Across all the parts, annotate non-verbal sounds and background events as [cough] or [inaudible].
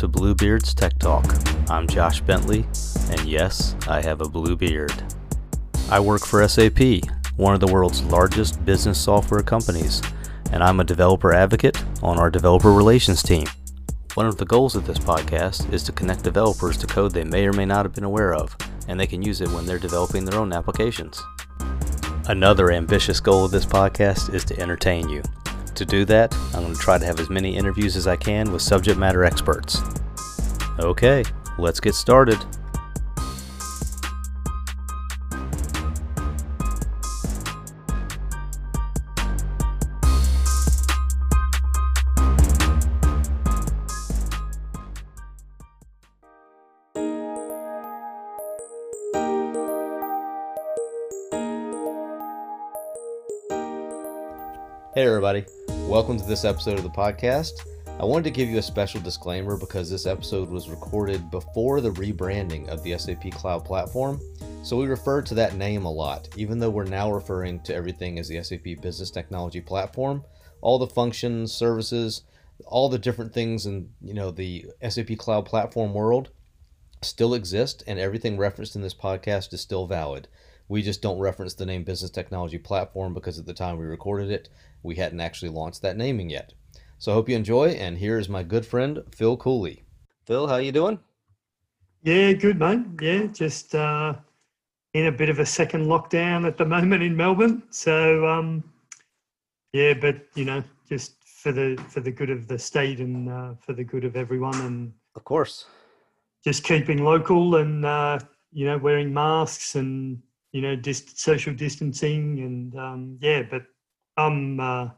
to Bluebeard's Tech Talk. I'm Josh Bentley, and yes, I have a blue beard. I work for SAP, one of the world's largest business software companies, and I'm a developer advocate on our developer relations team. One of the goals of this podcast is to connect developers to code they may or may not have been aware of, and they can use it when they're developing their own applications. Another ambitious goal of this podcast is to entertain you. To do that, I'm going to try to have as many interviews as I can with subject matter experts. Okay, let's get started. Hey, everybody. Welcome to this episode of the podcast. I wanted to give you a special disclaimer because this episode was recorded before the rebranding of the SAP Cloud Platform. So we refer to that name a lot, even though we're now referring to everything as the SAP Business Technology Platform. All the functions, services, all the different things in you know the SAP Cloud Platform world still exist, and everything referenced in this podcast is still valid. We just don't reference the name Business Technology Platform because at the time we recorded it, we hadn't actually launched that naming yet. So I hope you enjoy, and here is my good friend Phil Cooley. Phil, how you doing? Yeah, good mate. Yeah, just uh, in a bit of a second lockdown at the moment in Melbourne. So um, yeah, but you know, just for the for the good of the state and uh, for the good of everyone, and Of course. just keeping local and uh, you know wearing masks and you know dis- social distancing and um, yeah, but I'm uh,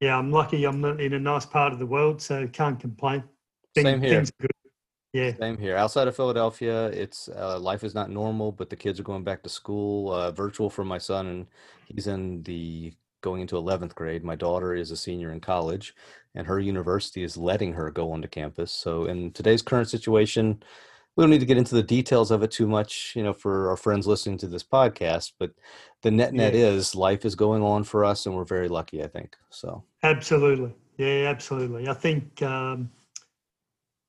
yeah I'm lucky I'm in a nice part of the world, so can't complain. Same here. Things are good. Yeah, Same here. Outside of Philadelphia, it's uh, life is not normal, but the kids are going back to school, uh, virtual for my son, and he's in the going into 11th grade. My daughter is a senior in college, and her university is letting her go onto campus. So, in today's current situation, we don't need to get into the details of it too much, you know, for our friends listening to this podcast. But the net net Yeah. is life is going on for us, and we're very lucky, I think. So, Absolutely. Yeah, absolutely. I think, um,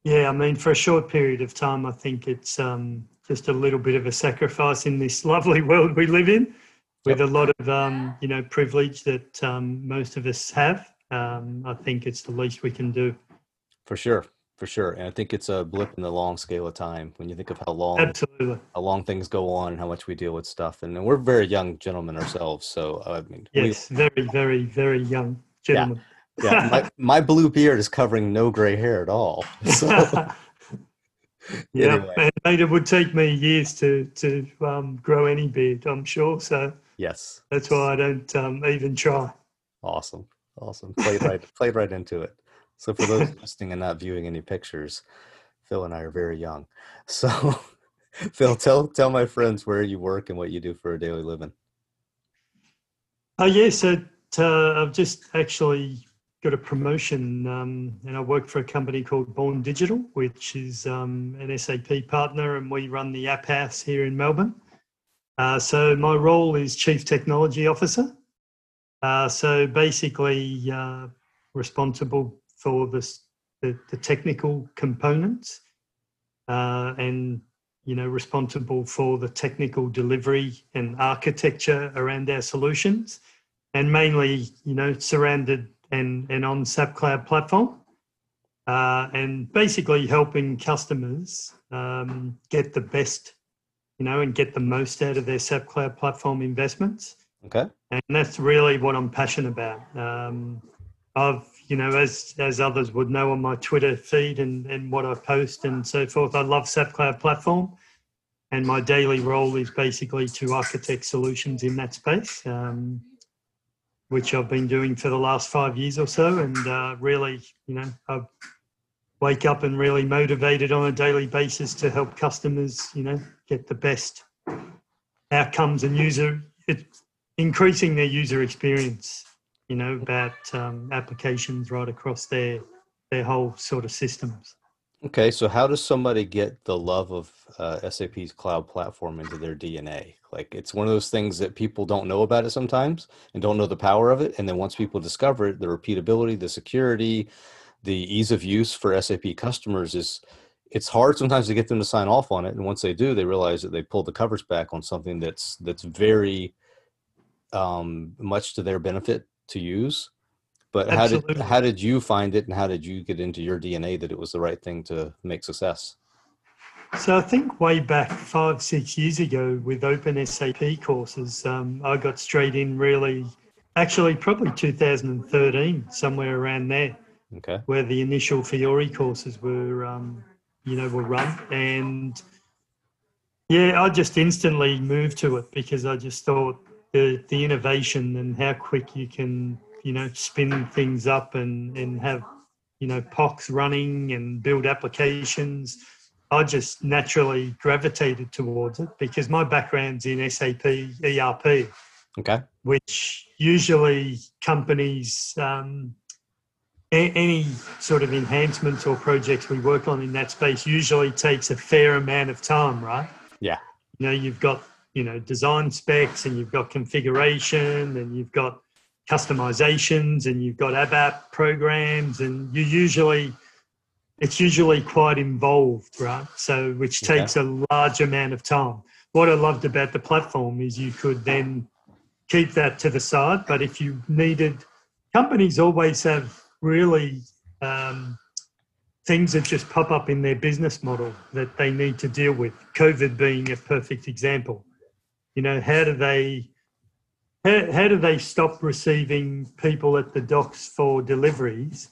yeah, I mean, for a short period of time, I think it's um, just a little bit of a sacrifice in this [laughs] lovely world we live in with a lot of, um, you know, privilege that um, most of us have. Um, I think it's the least we can do. for sure, for sure, and I think it's a blip in the long scale of time when you think of how long Absolutely. how long things go on and how much we deal with stuff. And we're very young gentlemen ourselves, so I mean, we- Yes, very, very, very young gentleman. yeah, my, [laughs] my blue beard is covering no gray hair at all. [laughs] So [laughs] yeah, Anyway. and mate, it would take me years to to um, grow any beard, I'm sure. So yes, that's why I don't um, even try. awesome, awesome. Played right, played right into it. So for those listening and not viewing any pictures, Phil and I are very young. [laughs] So Phil, tell tell my friends where you work and what you do for a daily living. Oh yeah, so uh, I've just actually got a promotion, um, and I work for a company called Born Digital, which is um, an SAP partner, and we run the AppHaus here in Melbourne. Uh, so my role is Chief Technology Officer. Uh, so basically, uh, responsible for this, the the technical components, uh, and you know responsible for the technical delivery and architecture around our solutions and mainly, you know, surrounded and, and on SAP Cloud platform. Uh, and basically helping customers um, get the best, you know, and get the most out of their SAP Cloud platform investments. Okay. And that's really what I'm passionate about. Um, I've, you know, as as others would know on my Twitter feed and, and what I post and so forth, I love SAP Cloud Platform. And my daily role is basically to architect solutions in that space, um, which I've been doing for the last five years or so. And uh, really, you know, I wake up and really motivated on a daily basis to help customers, you know, get the best outcomes and user it, increasing their user experience you know about um, applications right across their their whole sort of systems Okay, so how does somebody get the love of uh, SAP's cloud platform into their DNA? Like it's one of those things that people don't know about it sometimes and don't know the power of it. And then once people discover it, the repeatability, the security, the ease of use for SAP customers is it's hard sometimes to get them to sign off on it and once they do they realize that they pulled the covers back on something that's that's very um, much to their benefit to use but Absolutely. how did how did you find it and how did you get into your dna that it was the right thing to make success so i think way back five six years ago with open sap courses um, i got straight in really actually probably 2013 somewhere around there okay where the initial fiori courses were um, you know, were run. And yeah, I just instantly moved to it because I just thought the the innovation and how quick you can, you know, spin things up and and have, you know, POCs running and build applications. I just naturally gravitated towards it because my background's in SAP ERP. Okay. Which usually companies um, any sort of enhancements or projects we work on in that space usually takes a fair amount of time, right? Yeah. You know, you've got, you know, design specs and you've got configuration and you've got customizations and you've got ABAP programs and you usually, it's usually quite involved, right? So, which takes a large amount of time. What I loved about the platform is you could then keep that to the side, but if you needed, companies always have really um, things that just pop up in their business model that they need to deal with. COVID being a perfect example. You know, how do they how, how do they stop receiving people at the docks for deliveries,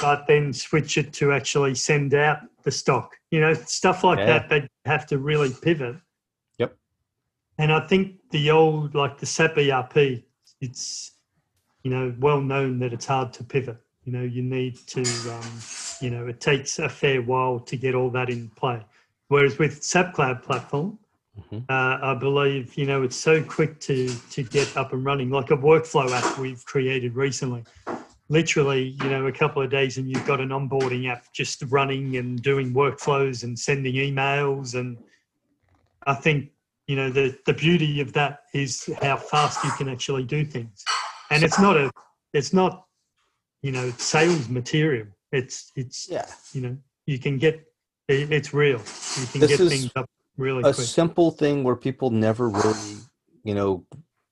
but then switch it to actually send out the stock? You know, stuff like yeah. that. They have to really pivot. Yep. And I think the old like the SAP ERP, it's you know well known that it's hard to pivot you know, you need to, um, you know, it takes a fair while to get all that in play. Whereas with SAP Cloud Platform, mm-hmm. uh, I believe, you know, it's so quick to to get up and running. Like a workflow app we've created recently. Literally, you know, a couple of days and you've got an onboarding app just running and doing workflows and sending emails. And I think, you know, the, the beauty of that is how fast you can actually do things. And it's not a, it's not you know sales material. It's it's yeah. You know you can get it's real. You can this get things up really a quick. simple thing where people never really you know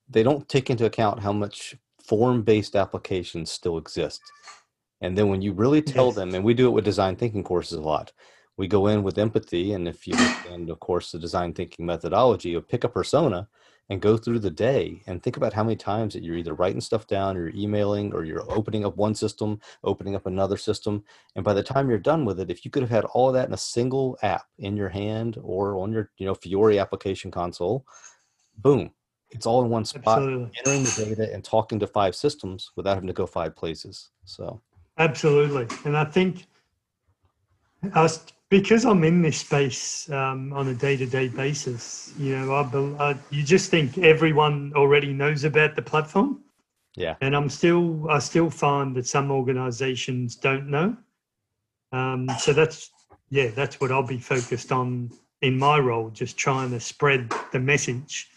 they don't take into account how much form based applications still exist. And then when you really tell yes. them, and we do it with design thinking courses a lot, we go in with empathy. And if you understand, of course, the design thinking methodology of pick a persona and go through the day and think about how many times that you're either writing stuff down or you're emailing or you're opening up one system opening up another system. And by the time you're done with it if you could have had all of that in a single app in your hand or on your you know fiori application console boom it's all in one spot absolutely. entering the data and talking to five systems without having to go five places. So absolutely. And i think I was because I'm in this space um, on a day-to-day basis, you know, I, I, you just think everyone already knows about the platform. Yeah. And I'm still, I still find that some organisations don't know. Um, so that's, yeah, that's what I'll be focused on in my role, just trying to spread the message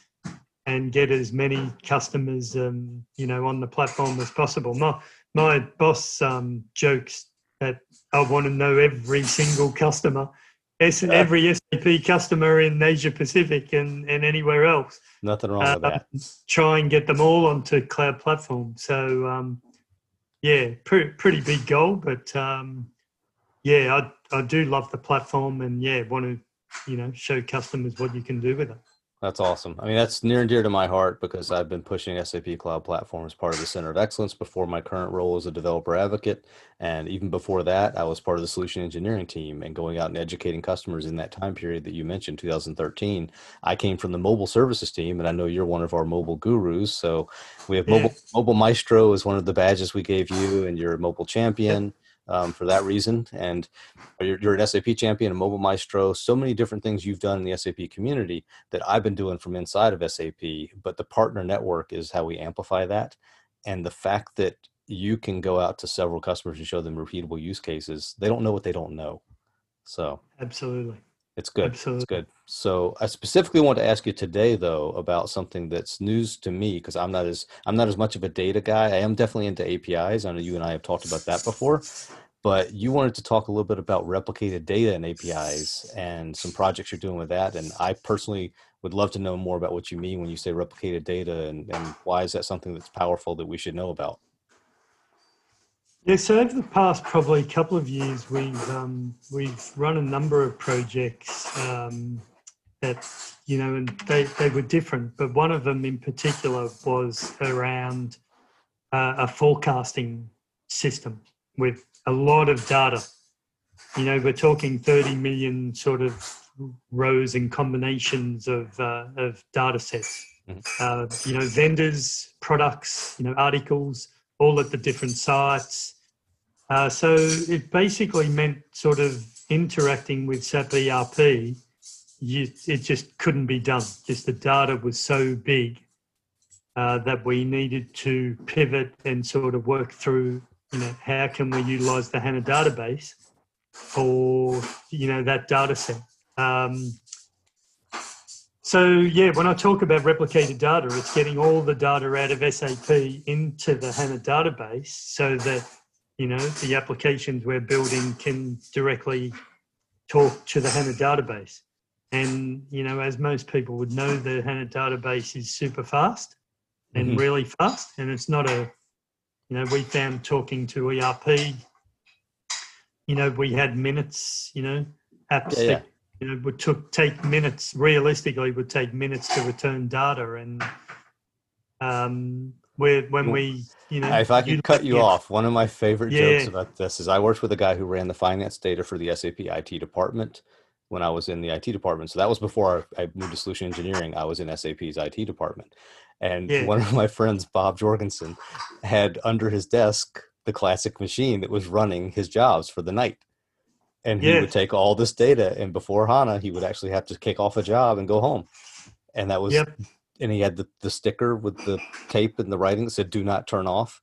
and get as many customers, um, you know, on the platform as possible. My my boss um, jokes that I want to know every single customer, every SAP customer in Asia Pacific and, and anywhere else. Nothing wrong with that. Um, try and get them all onto cloud platform. So, um, yeah, pretty, pretty big goal, but um, yeah, I, I do love the platform and yeah, want to, you know, show customers what you can do with it. That's awesome. I mean, that's near and dear to my heart because I've been pushing SAP Cloud Platform as part of the Center of Excellence before my current role as a developer advocate. And even before that, I was part of the solution engineering team and going out and educating customers in that time period that you mentioned, 2013. I came from the mobile services team, and I know you're one of our mobile gurus. So we have mobile, mobile Maestro is one of the badges we gave you, and you're a mobile champion um, for that reason. And you're, you're, an SAP champion, a mobile maestro, so many different things you've done in the SAP community that I've been doing from inside of SAP. But the partner network is how we amplify that. And the fact that you can go out to several customers and show them repeatable use cases, they don't know what they don't know. So, absolutely. It's good. Absolutely. It's good. So I specifically want to ask you today, though, about something that's news to me because I'm not as I'm not as much of a data guy. I am definitely into APIs. I know you and I have talked about that before, But you wanted to talk a little bit about replicated data and APIs and some projects you're doing with that. And I personally would love to know more about what you mean when you say replicated data and, and why is that something that's powerful that we should know about? Yeah, so over the past probably couple of years, we've um, we've run a number of projects um, that you know, and they, they were different. But one of them in particular was around uh, a forecasting system with a lot of data. You know, we're talking 30 million sort of rows and combinations of uh, of data sets. Mm-hmm. Uh, you know, vendors, products, you know, articles, all at the different sites uh, so it basically meant sort of interacting with SAP ERP. You, it just couldn't be done. Just the data was so big uh, that we needed to pivot and sort of work through. You know, how can we utilize the HANA database for you know that data set? Um, so yeah, when I talk about replicated data, it's getting all the data out of SAP into the HANA database so that you know the applications we're building can directly talk to the HANA database. And you know, as most people would know, the HANA database is super fast and mm-hmm. really fast, and it's not a you know we found talking to ERP. You know, we had minutes. You know, apps yeah, yeah. that you know would took take minutes. Realistically, would take minutes to return data, and um, where when we you know if i could cut you off one of my favorite yeah. jokes about this is i worked with a guy who ran the finance data for the sap it department when i was in the it department. So that was before i moved to solution engineering. I was in sap's it department. And yeah. one of my friends bob jorgensen had under his desk the classic machine that was running his jobs for the night. And he would take all this data and before hana he would actually have to kick off a job and go home. And that was yep and he had the, the sticker with the tape and the writing that said "Do not turn off,"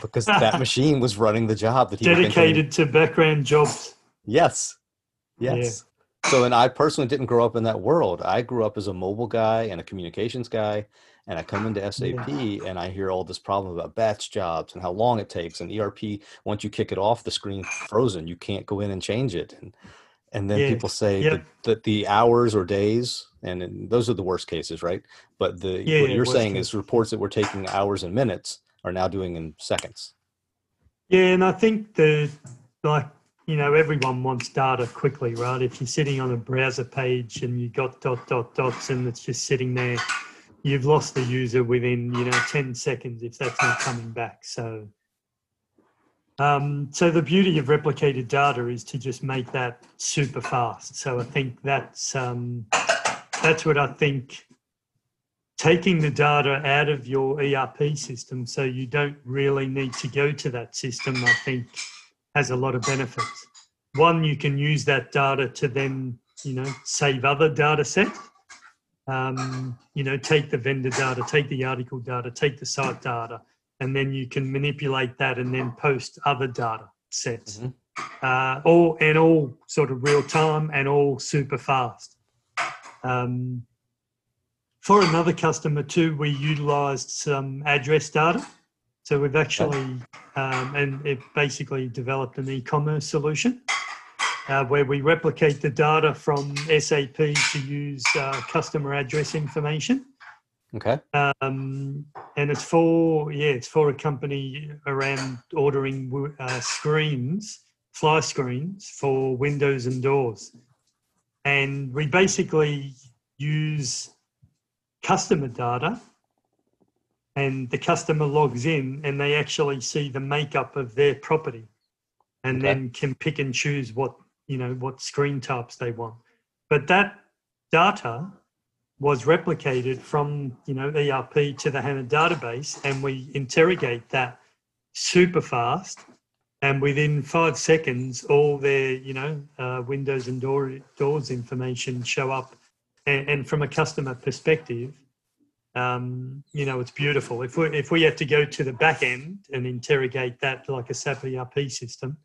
because that [laughs] machine was running the job that he dedicated to background jobs. Yes, yes. Yeah. So, and I personally didn't grow up in that world. I grew up as a mobile guy and a communications guy, and I come into SAP yeah. and I hear all this problem about batch jobs and how long it takes, and ERP once you kick it off, the screen frozen. You can't go in and change it, and and then yeah. people say yep. that, that, the hours or days and, and, those are the worst cases right but the yeah, what yeah, you're saying case. is reports that were taking hours and minutes are now doing in seconds yeah and i think the like you know everyone wants data quickly right if you're sitting on a browser page and you got dot dot dots and it's just sitting there you've lost the user within you know 10 seconds if that's not coming back so um, so the beauty of replicated data is to just make that super fast. So I think that's um, that's what I think. Taking the data out of your ERP system, so you don't really need to go to that system, I think has a lot of benefits. One, you can use that data to then, you know, save other data sets. Um, you know, take the vendor data, take the article data, take the site data, and then you can manipulate that and then post other data sets. Mm-hmm. Uh, all and all sort of real time and all super fast. Um, for another customer too, we utilised some address data. So we've actually um, and it basically developed an e-commerce solution uh, where we replicate the data from SAP to use uh, customer address information Okay. Um, and it's for yeah, it's for a company around ordering uh, screens, fly screens for windows and doors, and we basically use customer data, and the customer logs in and they actually see the makeup of their property, and okay. then can pick and choose what you know what screen types they want. But that data was replicated from you know ERP to the HANA database, and we interrogate that super fast, and within five seconds, all their you know uh, windows and door, doors information show up, and, and from a customer perspective, um, you know it's beautiful. If we if we had to go to the back end and interrogate that like a SAP ERP system,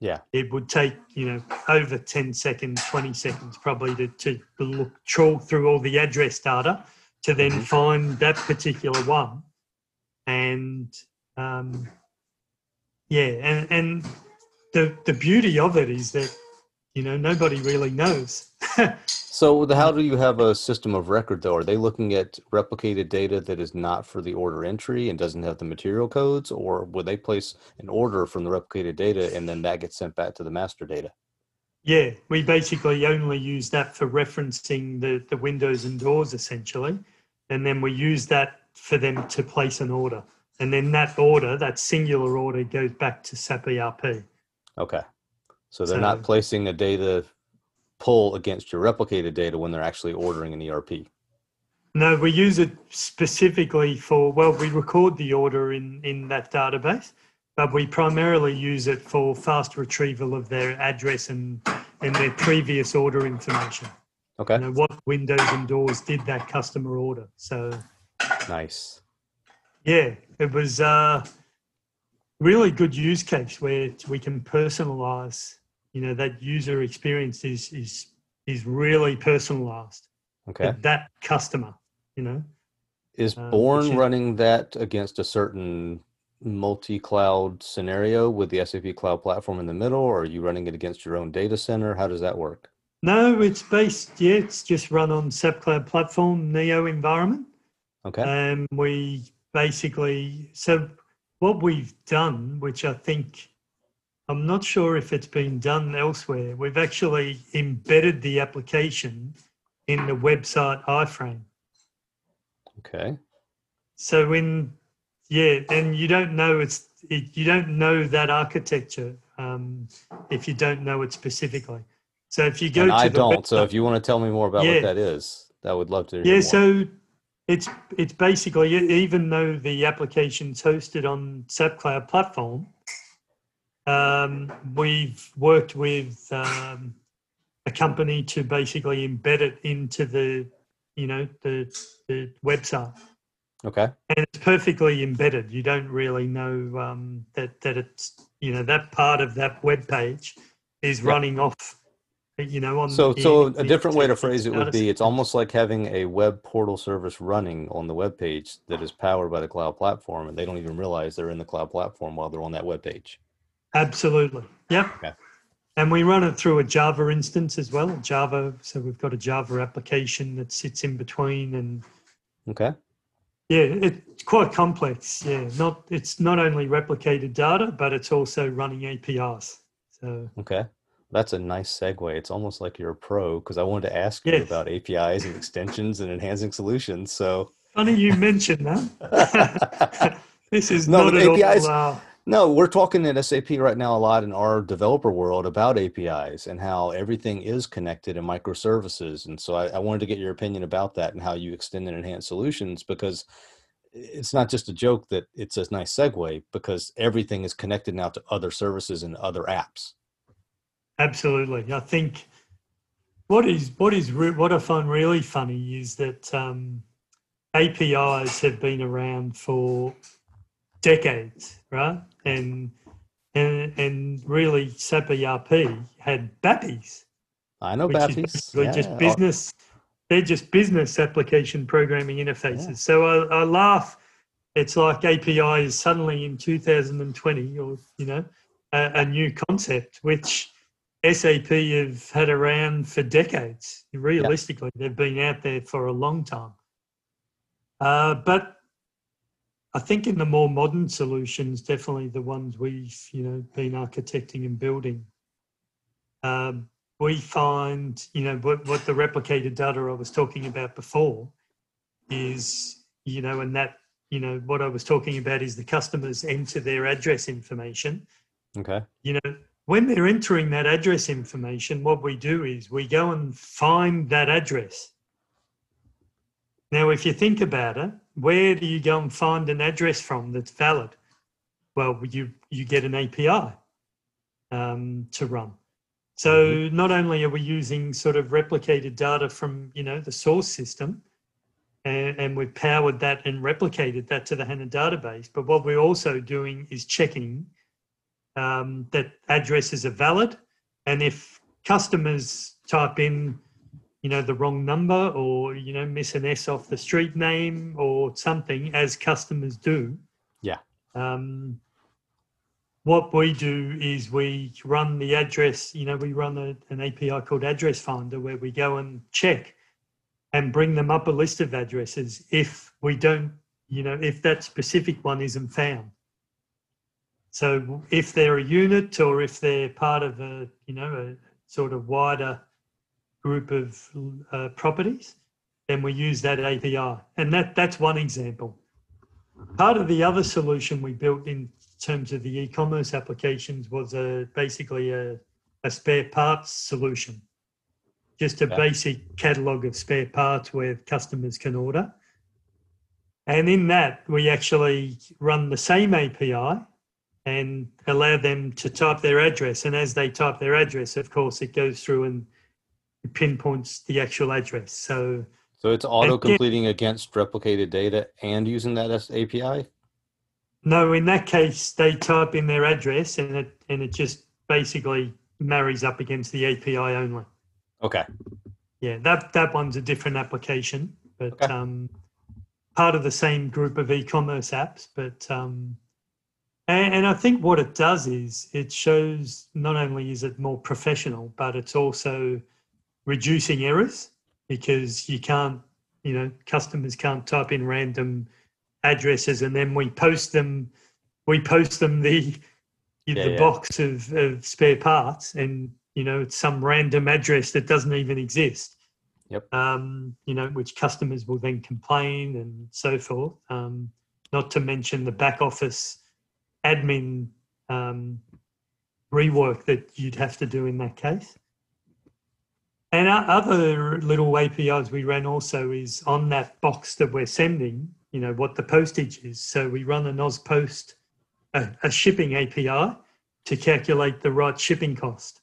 yeah it would take you know over 10 seconds 20 seconds probably to, to look trawl through all the address data to then mm-hmm. find that particular one and um, yeah and, and the the beauty of it is that you know nobody really knows. [laughs] so the, how do you have a system of record though? Are they looking at replicated data that is not for the order entry and doesn't have the material codes, or would they place an order from the replicated data and then that gets sent back to the master data? Yeah, we basically only use that for referencing the, the windows and doors essentially. And then we use that for them to place an order. And then that order, that singular order, goes back to SAP ERP. Okay. So they're so, not placing a data pull against your replicated data when they're actually ordering an ERP. No, we use it specifically for, well, we record the order in, in that database but we primarily use it for fast retrieval of their address and, and their previous order information. Okay. You know, what windows and doors did that customer order? So nice. Yeah, it was a really good use case where we can personalize. You know, that user experience is is is really personalized. Okay. That customer, you know. Is uh, Born running that against a certain multi-cloud scenario with the SAP Cloud Platform in the middle, or are you running it against your own data center? How does that work? No, it's based. Yeah, it's just run on SAP Cloud Platform Neo environment. Okay. And we basically so what we've done, which I think I'm not sure if it's been done elsewhere. We've actually embedded the application in the website iframe. Okay. So when yeah, and you don't know it's it, you don't know that architecture um, if you don't know it specifically. So if you go, and to I don't. Website, so if you want to tell me more about yeah, what that is, I would love to. yeah. So it's it's basically even though the application's hosted on SAP Cloud Platform, um, we've worked with um, a company to basically embed it into the you know the the website. Okay. And it's perfectly embedded. You don't really know um, that that it's you know that part of that web page is yep. running off. You know, on so the, so a different way to phrase it would be it's almost like having a web portal service running on the web page that is powered by the cloud platform, and they don't even realize they're in the cloud platform while they're on that web page. Absolutely. Yeah. Okay. And we run it through a Java instance as well. Java, so we've got a Java application that sits in between and. Okay. Yeah, it's quite complex. Yeah, not it's not only replicated data, but it's also running APIs. So okay, that's a nice segue. It's almost like you're a pro because I wanted to ask yes. you about APIs and extensions and enhancing solutions. So funny you mentioned that. [laughs] [laughs] this is no, not APIs. All, uh, no, we're talking at SAP right now a lot in our developer world about APIs and how everything is connected in microservices. And so I, I, wanted to get your opinion about that and how you extend and enhance solutions because it's not just a joke that it's a nice segue because everything is connected now to other services and other apps. Absolutely. I think what is what is what I find really funny is that um, APIs have been around for decades, right? And and and really SAP ERP had BAPIs. I know BAPIs. Yeah. just business. They're just business application programming interfaces. Yeah. So I, I laugh. It's like API is suddenly in 2020, or you know, a, a new concept which SAP have had around for decades. Realistically, they've been out there for a long time. Uh, but I think in the more modern solutions, definitely the ones we've you know been architecting and building, um, we find you know what, what the replicated data I was talking about before is you know and that you know what I was talking about is the customers enter their address information. Okay. You know when they're entering that address information, what we do is we go and find that address. Now, if you think about it, where do you go and find an address from that's valid? Well, you you get an API um, to run. So mm-hmm. not only are we using sort of replicated data from you know the source system, and, and we've powered that and replicated that to the HANA database, but what we're also doing is checking um, that addresses are valid, and if customers type in you know the wrong number or you know miss an s off the street name or something as customers do yeah um, what we do is we run the address, you know, we run a, an API called Address Finder where we go and check and bring them up a list of addresses if we don't, you know, if that specific one isn't found. So if they're a unit or if they're part of a, you know, a sort of wider group of uh, properties, then we use that API. And that, that's one example. Part of the other solution we built in terms of the e-commerce applications was a basically a, a spare parts solution. Just a yeah. basic catalog of spare parts where customers can order. And in that, we actually run the same API and allow them to type their address. And as they type their address, of course, it goes through and pinpoints the actual address. So, so it's auto completing against replicated data and using that as API. No, in that case, they type in their address and it and it just basically marries up against the API only. Okay. Yeah, that that one's a different application, but okay. um, part of the same group of e-commerce apps. But um, and, and I think what it does is it shows not only is it more professional, but it's also reducing errors because you can't, you know, customers can't type in random addresses and then we post them we post them the yeah, the yeah. box of, of spare parts and you know it's some random address that doesn't even exist. Yep. Um, you know which customers will then complain and so forth. Um, not to mention the back office admin um, rework that you'd have to do in that case and our other little apis we ran also is on that box that we're sending you know what the postage is. So we run an AusPost, a, a shipping API to calculate the right shipping cost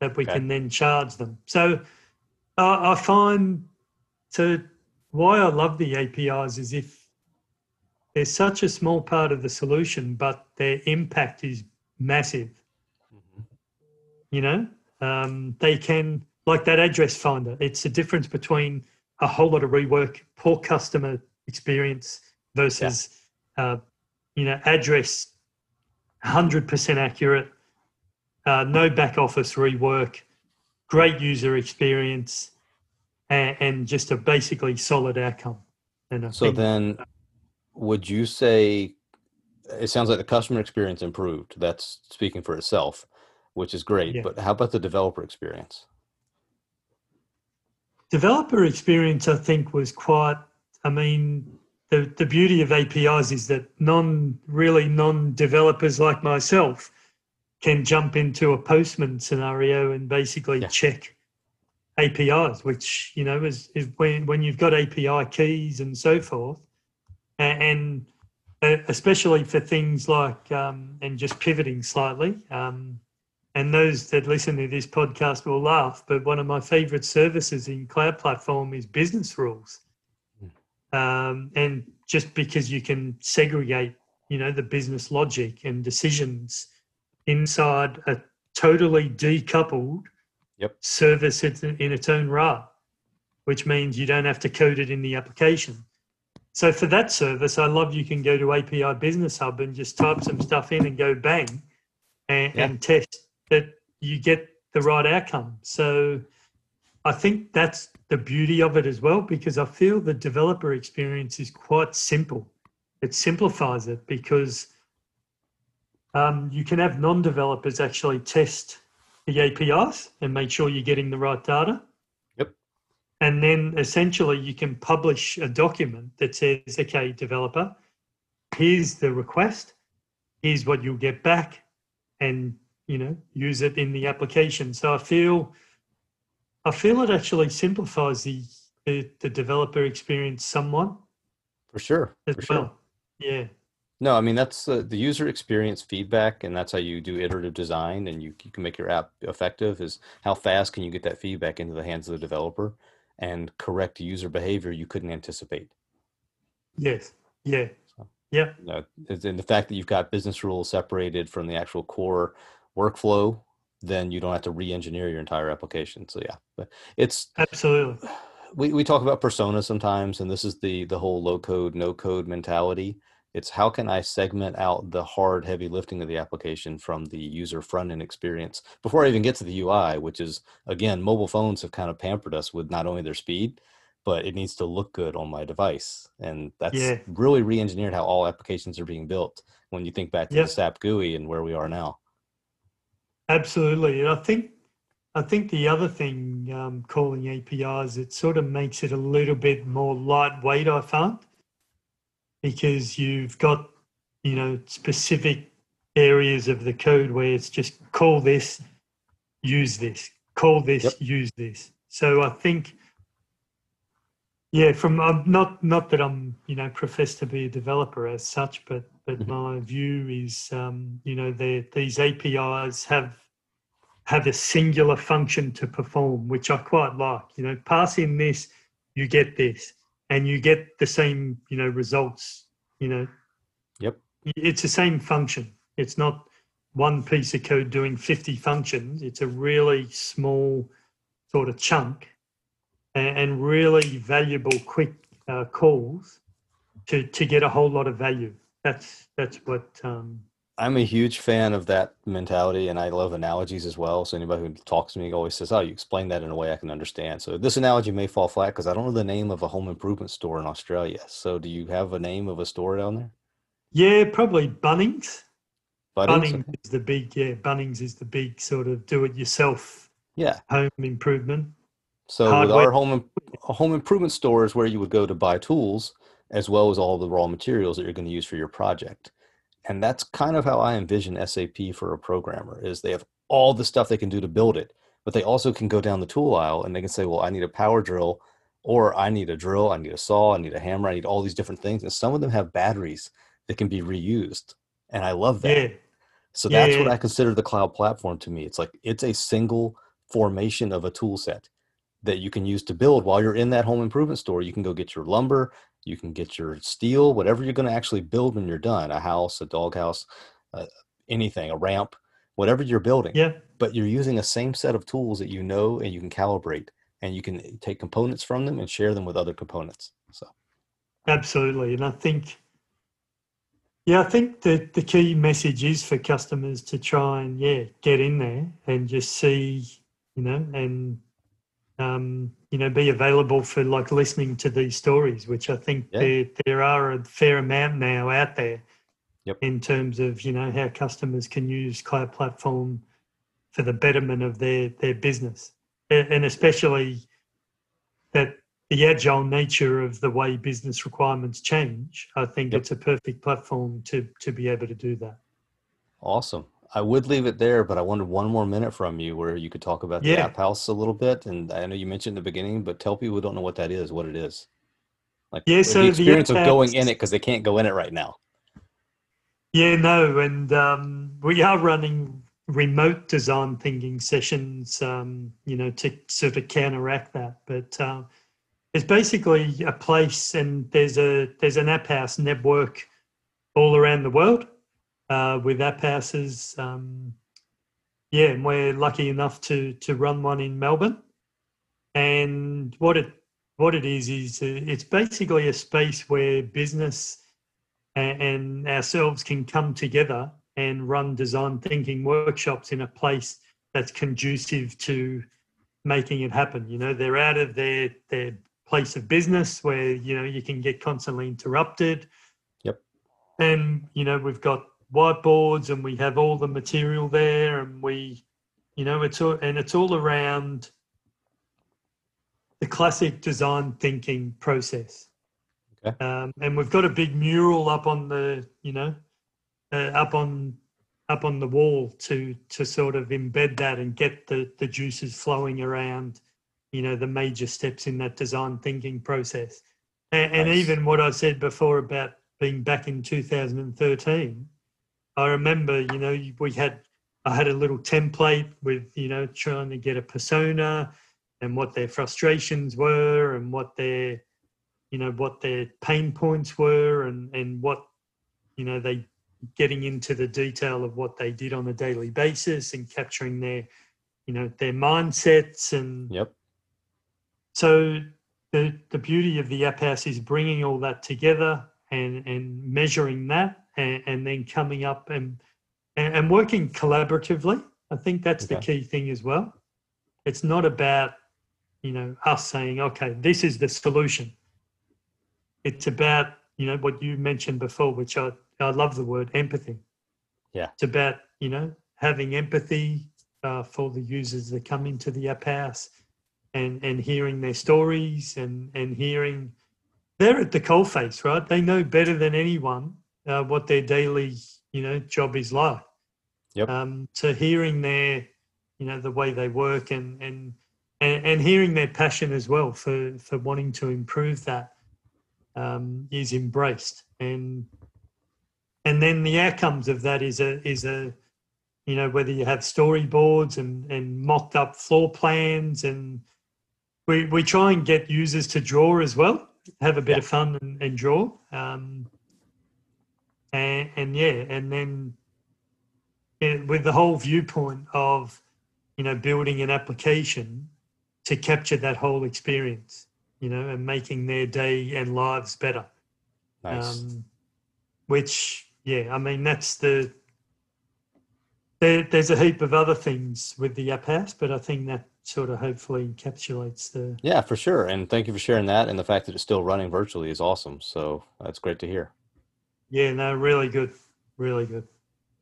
that we okay. can then charge them. So uh, I find to why I love the APIs is if they're such a small part of the solution, but their impact is massive. Mm-hmm. You know, um, they can like that address finder. It's the difference between a whole lot of rework, poor customer experience versus yeah. uh, you know address 100% accurate uh, no back office rework great user experience and, and just a basically solid outcome and I so then would you say it sounds like the customer experience improved that's speaking for itself which is great yeah. but how about the developer experience developer experience i think was quite I mean, the, the beauty of APIs is that non really non developers like myself can jump into a postman scenario and basically yeah. check APIs, which you know is, is when when you've got API keys and so forth, and, and uh, especially for things like um, and just pivoting slightly. Um, and those that listen to this podcast will laugh, but one of my favorite services in Cloud Platform is business rules um, and just because you can segregate, you know, the business logic and decisions inside a totally decoupled yep. service in its own right, which means you don't have to code it in the application. So for that service, I love you can go to API Business Hub and just type some stuff in and go bang and, yeah. and test that you get the right outcome. So I think that's the beauty of it as well because I feel the developer experience is quite simple. It simplifies it because um, you can have non developers actually test the APIs and make sure you're getting the right data. Yep. And then essentially you can publish a document that says, okay, developer, here's the request, here's what you'll get back, and you know, use it in the application. So I feel I feel it actually simplifies the the, the developer experience somewhat. For sure. As for well. Sure. Yeah. No, I mean that's uh, the user experience feedback, and that's how you do iterative design, and you, you can make your app effective. Is how fast can you get that feedback into the hands of the developer and correct user behavior you couldn't anticipate. Yes. Yeah. Yeah. You know, and the fact that you've got business rules separated from the actual core workflow then you don't have to re-engineer your entire application. So yeah, but it's absolutely. [sighs] We, we talk about persona sometimes, and this is the the whole low code, no code mentality. It's how can I segment out the hard, heavy lifting of the application from the user front end experience before I even get to the UI, which is again, mobile phones have kind of pampered us with not only their speed, but it needs to look good on my device. And that's Yeah. really re engineered how all applications are being built when you think back to Yep. the SAP GUI and where we are now. Absolutely, and I think I think the other thing um, calling APIs it sort of makes it a little bit more lightweight. I found because you've got you know specific areas of the code where it's just call this, use this, call this, Yep. use this. So I think. Yeah, from um, not not that I'm you know profess to be a developer as such, but but Mhm. my view is um, you know these APIs have have a singular function to perform, which I quite like. You know, pass in this, you get this, and you get the same you know results. You know, Yep. it's the same function. It's not one piece of code doing 50 functions. It's a really small sort of chunk and, and really valuable quick uh, calls to, to get a whole lot of value. That's, that's what, um, I'm a huge fan of that mentality, and I love analogies as well. So anybody who talks to me always says, "Oh, you explain that in a way I can understand." So this analogy may fall flat because I don't know the name of a home improvement store in Australia. So do you have a name of a store down there? yeah, probably Bunnings. Bunnings? Bunnings Okay. is the big, yeah, Bunnings is the big sort of do it yourself Yeah. home improvement. So with our home home improvement store is where you would go to buy tools as well as all the raw materials that you're going to use for your project. And that's kind of how I envision SAP for a programmer is they have all the stuff they can do to build it, but they also can go down the tool aisle and they can say, well, I need a power drill or I need a drill, I need a saw, I need a hammer, I need all these different things. And some of them have batteries that can be reused. And I love that. Yeah, So Yeah, that's what. I consider the cloud platform to me. It's like it's a single formation of a tool set that you can use to build while you're in that home improvement store. You can go get your lumber, you can get your steel, whatever you're going to actually build when you're done a house, a doghouse, uh, anything, a ramp, whatever you're building. yeah, But you're using the same set of tools that you know and you can calibrate and you can take components from them and share them with other components. So, Absolutely. And I think, yeah, I think that the key message is for customers to try and, yeah, get in there and just see, you know, and, um, you know, be available for like listening to these stories, which I think Yeah. there, there are a fair amount now out there Yep. in terms of, you know, how customers can use Cloud Platform for the betterment of their, their business. And especially that the agile nature of the way business requirements change, I think Yep. it's a perfect platform to to be able to do that. awesome. I would leave it there, but I wanted one more minute from you where you could talk about the Yeah. AppHaus a little bit. And I know you mentioned in the beginning, but tell people who don't know what that is, what it is. Like Yeah, so the experience of going in it because they can't go in it right now. Yeah, no, and um, we are running remote design thinking sessions, um, you know, to sort of counteract that. But uh, it's basically a place, and there's a there's an AppHaus network all around the world uh, with AppHauses. Um, yeah, and we're lucky enough to to run one in Melbourne. And what it what it is is it's basically a space where business and, and ourselves can come together and run design thinking workshops in a place that's conducive to making it happen. You know, they're out of their their place of business where you know you can get constantly interrupted. Yep. And you know we've got whiteboards and we have all the material there and we, you know, it's all and it's all around the classic design thinking process. Okay. Um, and we've got a big mural up on the, you know, uh, up on up on the wall to to sort of embed that and get the the juices flowing around, you know, the major steps in that design thinking process. And, and even what I said before about being back in 2013, I remember, you know, we had I had a little template with, you know, trying to get a persona and what their frustrations were and what their you know what their pain points were and and what you know they getting into the detail of what they did on a daily basis and capturing their you know their mindsets and Yep. so the the beauty of the AppHaus is bringing all that together and and measuring that and, and then coming up and, and and working collaboratively. I think that's okay. the key thing as well. It's not about you know us saying, okay, this is the solution. It's about you know what you mentioned before, which I I love the word empathy. Yeah, it's about you know having empathy uh, for the users that come into the AppHaus and and hearing their stories and and hearing they're at the coalface, right? They know better than anyone uh, what their daily, you know, job is like. Yep. Um, so hearing their, you know, the way they work and and and, and hearing their passion as well for for wanting to improve that um, is embraced and and then the outcomes of that is a is a you know whether you have storyboards and and mocked up floor plans and we we try and get users to draw as well have a bit yeah. of fun and, and draw. Um, and, and, yeah, and then it, with the whole viewpoint of, you know, building an application to capture that whole experience, you know, and making their day and lives better. Nice. Um, which, yeah, I mean, that's the, there, there's a heap of other things with the AppHaus, but I think that sort of hopefully encapsulates the. Yeah, for sure. And thank you for sharing that. And the fact that it's still running virtually is awesome. So that's great to hear. Yeah, no, really good. Really good.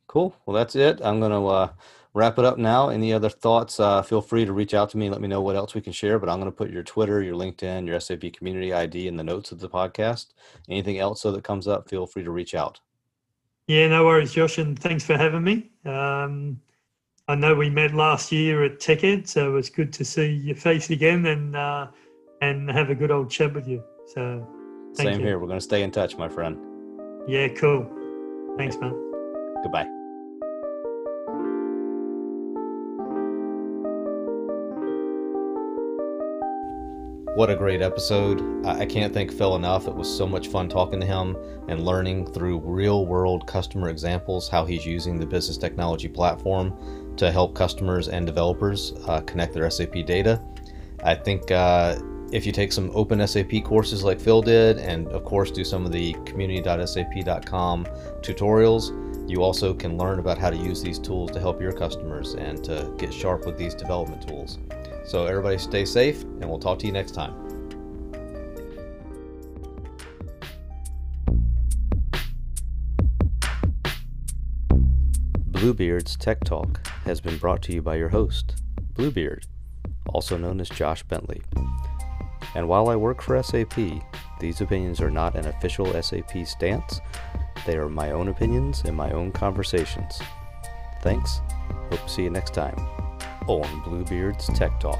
Cool. Well, that's it. I'm going to uh, wrap it up now. Any other thoughts? Uh, feel free to reach out to me let me know what else we can share. But I'm going to put your Twitter, your LinkedIn, your SAP community ID in the notes of the podcast. Anything else so that comes up, feel free to reach out. Yeah, no worries, Josh. And thanks for having me. Um, I know we met last year at TechEd, so it's good to see your face again and uh, and have a good old chat with you. So same you. here. We're going to stay in touch, my friend. Yeah, cool. Thanks, man. Goodbye. What a great episode. I can't thank Phil enough. It was so much fun talking to him and learning through real world customer examples how he's using the business technology platform to help customers and developers uh, connect their SAP data. I think uh, if you take some open SAP courses like Phil did, and of course do some of the community.sap.com tutorials, you also can learn about how to use these tools to help your customers and to get sharp with these development tools. So, everybody stay safe, and we'll talk to you next time. Bluebeard's Tech Talk has been brought to you by your host, Bluebeard, also known as Josh Bentley. And while I work for SAP, these opinions are not an official SAP stance. They are my own opinions and my own conversations. Thanks. Hope to see you next time on Bluebeard's Tech Talk.